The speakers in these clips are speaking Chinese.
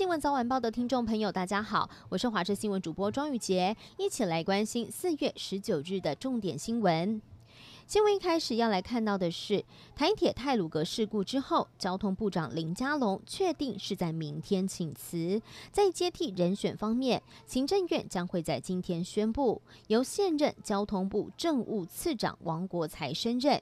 新闻早晚报的听众朋友，大家好，我是华视新闻主播庄雨洁，一起来关心四月十九日的重点新闻。新闻一开始要来看到的是台铁泰鲁格事故之后，交通部长林佳龙确定是在明天请辞。在接替人选方面，行政院将会在今天宣布，由现任交通部政务次长王国材升任。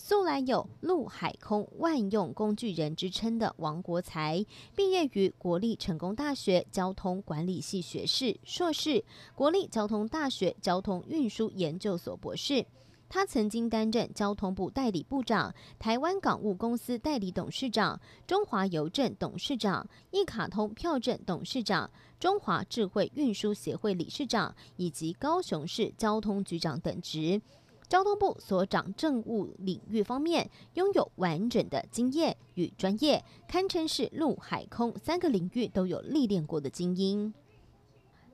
素来有陆海空万用工具人之称的王国材，毕业于国立成功大学交通管理系学士、硕士，国立交通大学交通运输研究所博士。他曾经担任交通部代理部长、台湾港务公司代理董事长、中华邮政董事长、一卡通票证董事长、中华智慧运输协会理事长以及高雄市交通局长等职。交通部所长政务领域方面，拥有完整的经验与专业，堪称是陆海空三个领域都有历练过的精英。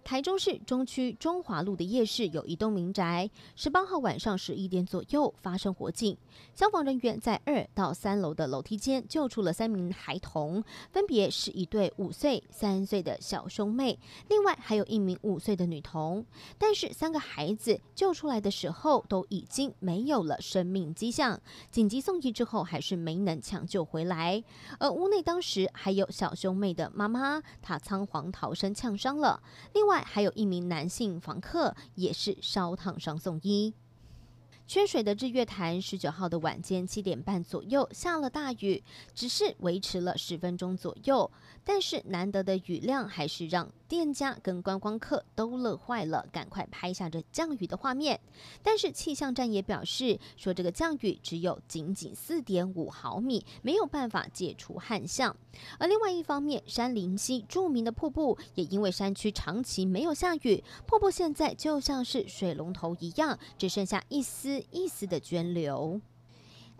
台中市中区中华路的夜市有一栋民宅，十八号晚上十一点左右发生火警，消防人员在二到三楼的楼梯间救出了三名孩童，分别是一对五岁、三岁的小兄妹，另外还有一名五岁的女童。但是三个孩子救出来的时候都已经没有了生命迹象，紧急送医之后还是没能抢救回来。而屋内当时还有小兄妹的妈妈，她仓皇逃生呛伤了。另外。还有一名男性房客也是烧烫伤送医。缺水的日月潭，十九号的晚间七点半左右下了大雨，只是维持了十分钟左右，但是难得的雨量还是让店家跟观光客都乐坏了，赶快拍下这降雨的画面。但是气象站也表示说，这个降雨只有仅仅四点五毫米，没有办法解除旱象。而另外一方面，山林溪著名的瀑布也因为山区长期没有下雨，瀑布现在就像是水龙头一样，只剩下一丝。一丝的涓流。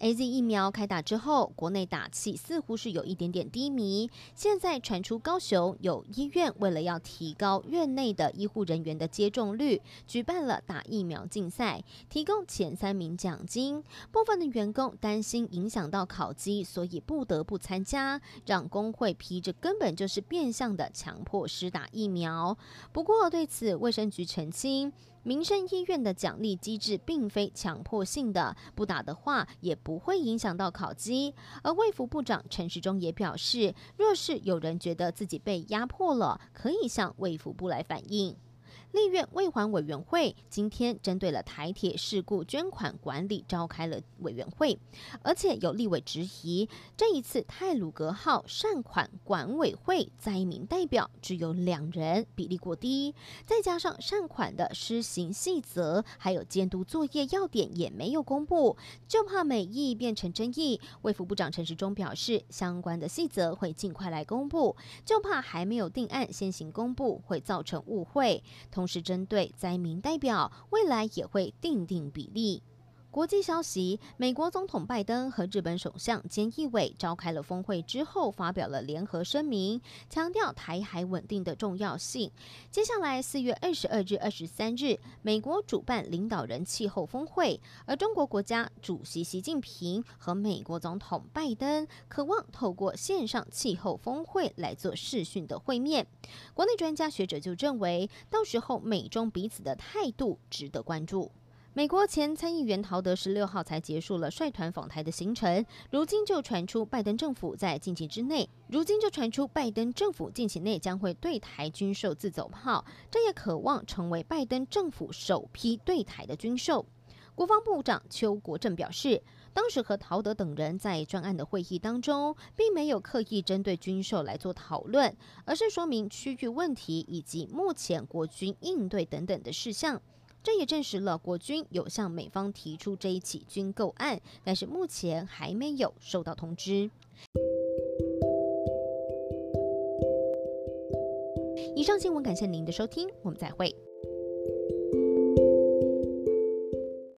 AZ 疫苗开打之后，国内打气似乎是有一点点低迷。现在传出高雄有医院为了要提高院内的医护人员的接种率，举办了打疫苗竞赛，提供前三名奖金。部分的员工担心影响到考绩，所以不得不参加，让工会批这根本就是变相的强迫施打疫苗。不过对此，卫生局澄清。民生医院的奖励机制并非强迫性的，不打的话也不会影响到考绩。而卫福部长陈时中也表示，若是有人觉得自己被压迫了，可以向卫福部来反映。立院卫环委员会今天针对了台铁事故捐款管理召开了委员会，而且有立委质疑，这一次泰鲁格号善款管委会灾民代表只有两人，比例过低，再加上善款的施行细则还有监督作业要点也没有公布，就怕美意变成争议。卫福部长陈时中表示，相关的细则会尽快来公布，就怕还没有定案先行公布会造成误会。同同时，针对灾民代表，未来也会定定比例。国际消息：美国总统拜登和日本首相菅义伟召开了峰会之后，发表了联合声明，强调台海稳定的重要性。接下来四月二十二日、二十三日，美国主办领导人气候峰会，而中国国家主席习近平和美国总统拜登渴望透过线上气候峰会来做视讯的会面。国内专家学者就认为，到时候美中彼此的态度值得关注。美国前参议员陶德十六号才结束了率团访台的行程，如今就传出拜登政府在近期之内，如今就传出拜登政府近期内将会对台军售自走炮，这也渴望成为拜登政府首批对台的军售。国防部长邱国正表示，当时和陶德等人在专案的会议当中，并没有刻意针对军售来做讨论，而是说明区域问题以及目前国军应对等等的事项。这也证实了国军有向美方提出这一起军购案，但是目前还没有收到通知。以上新闻感谢您的收听，我们再会。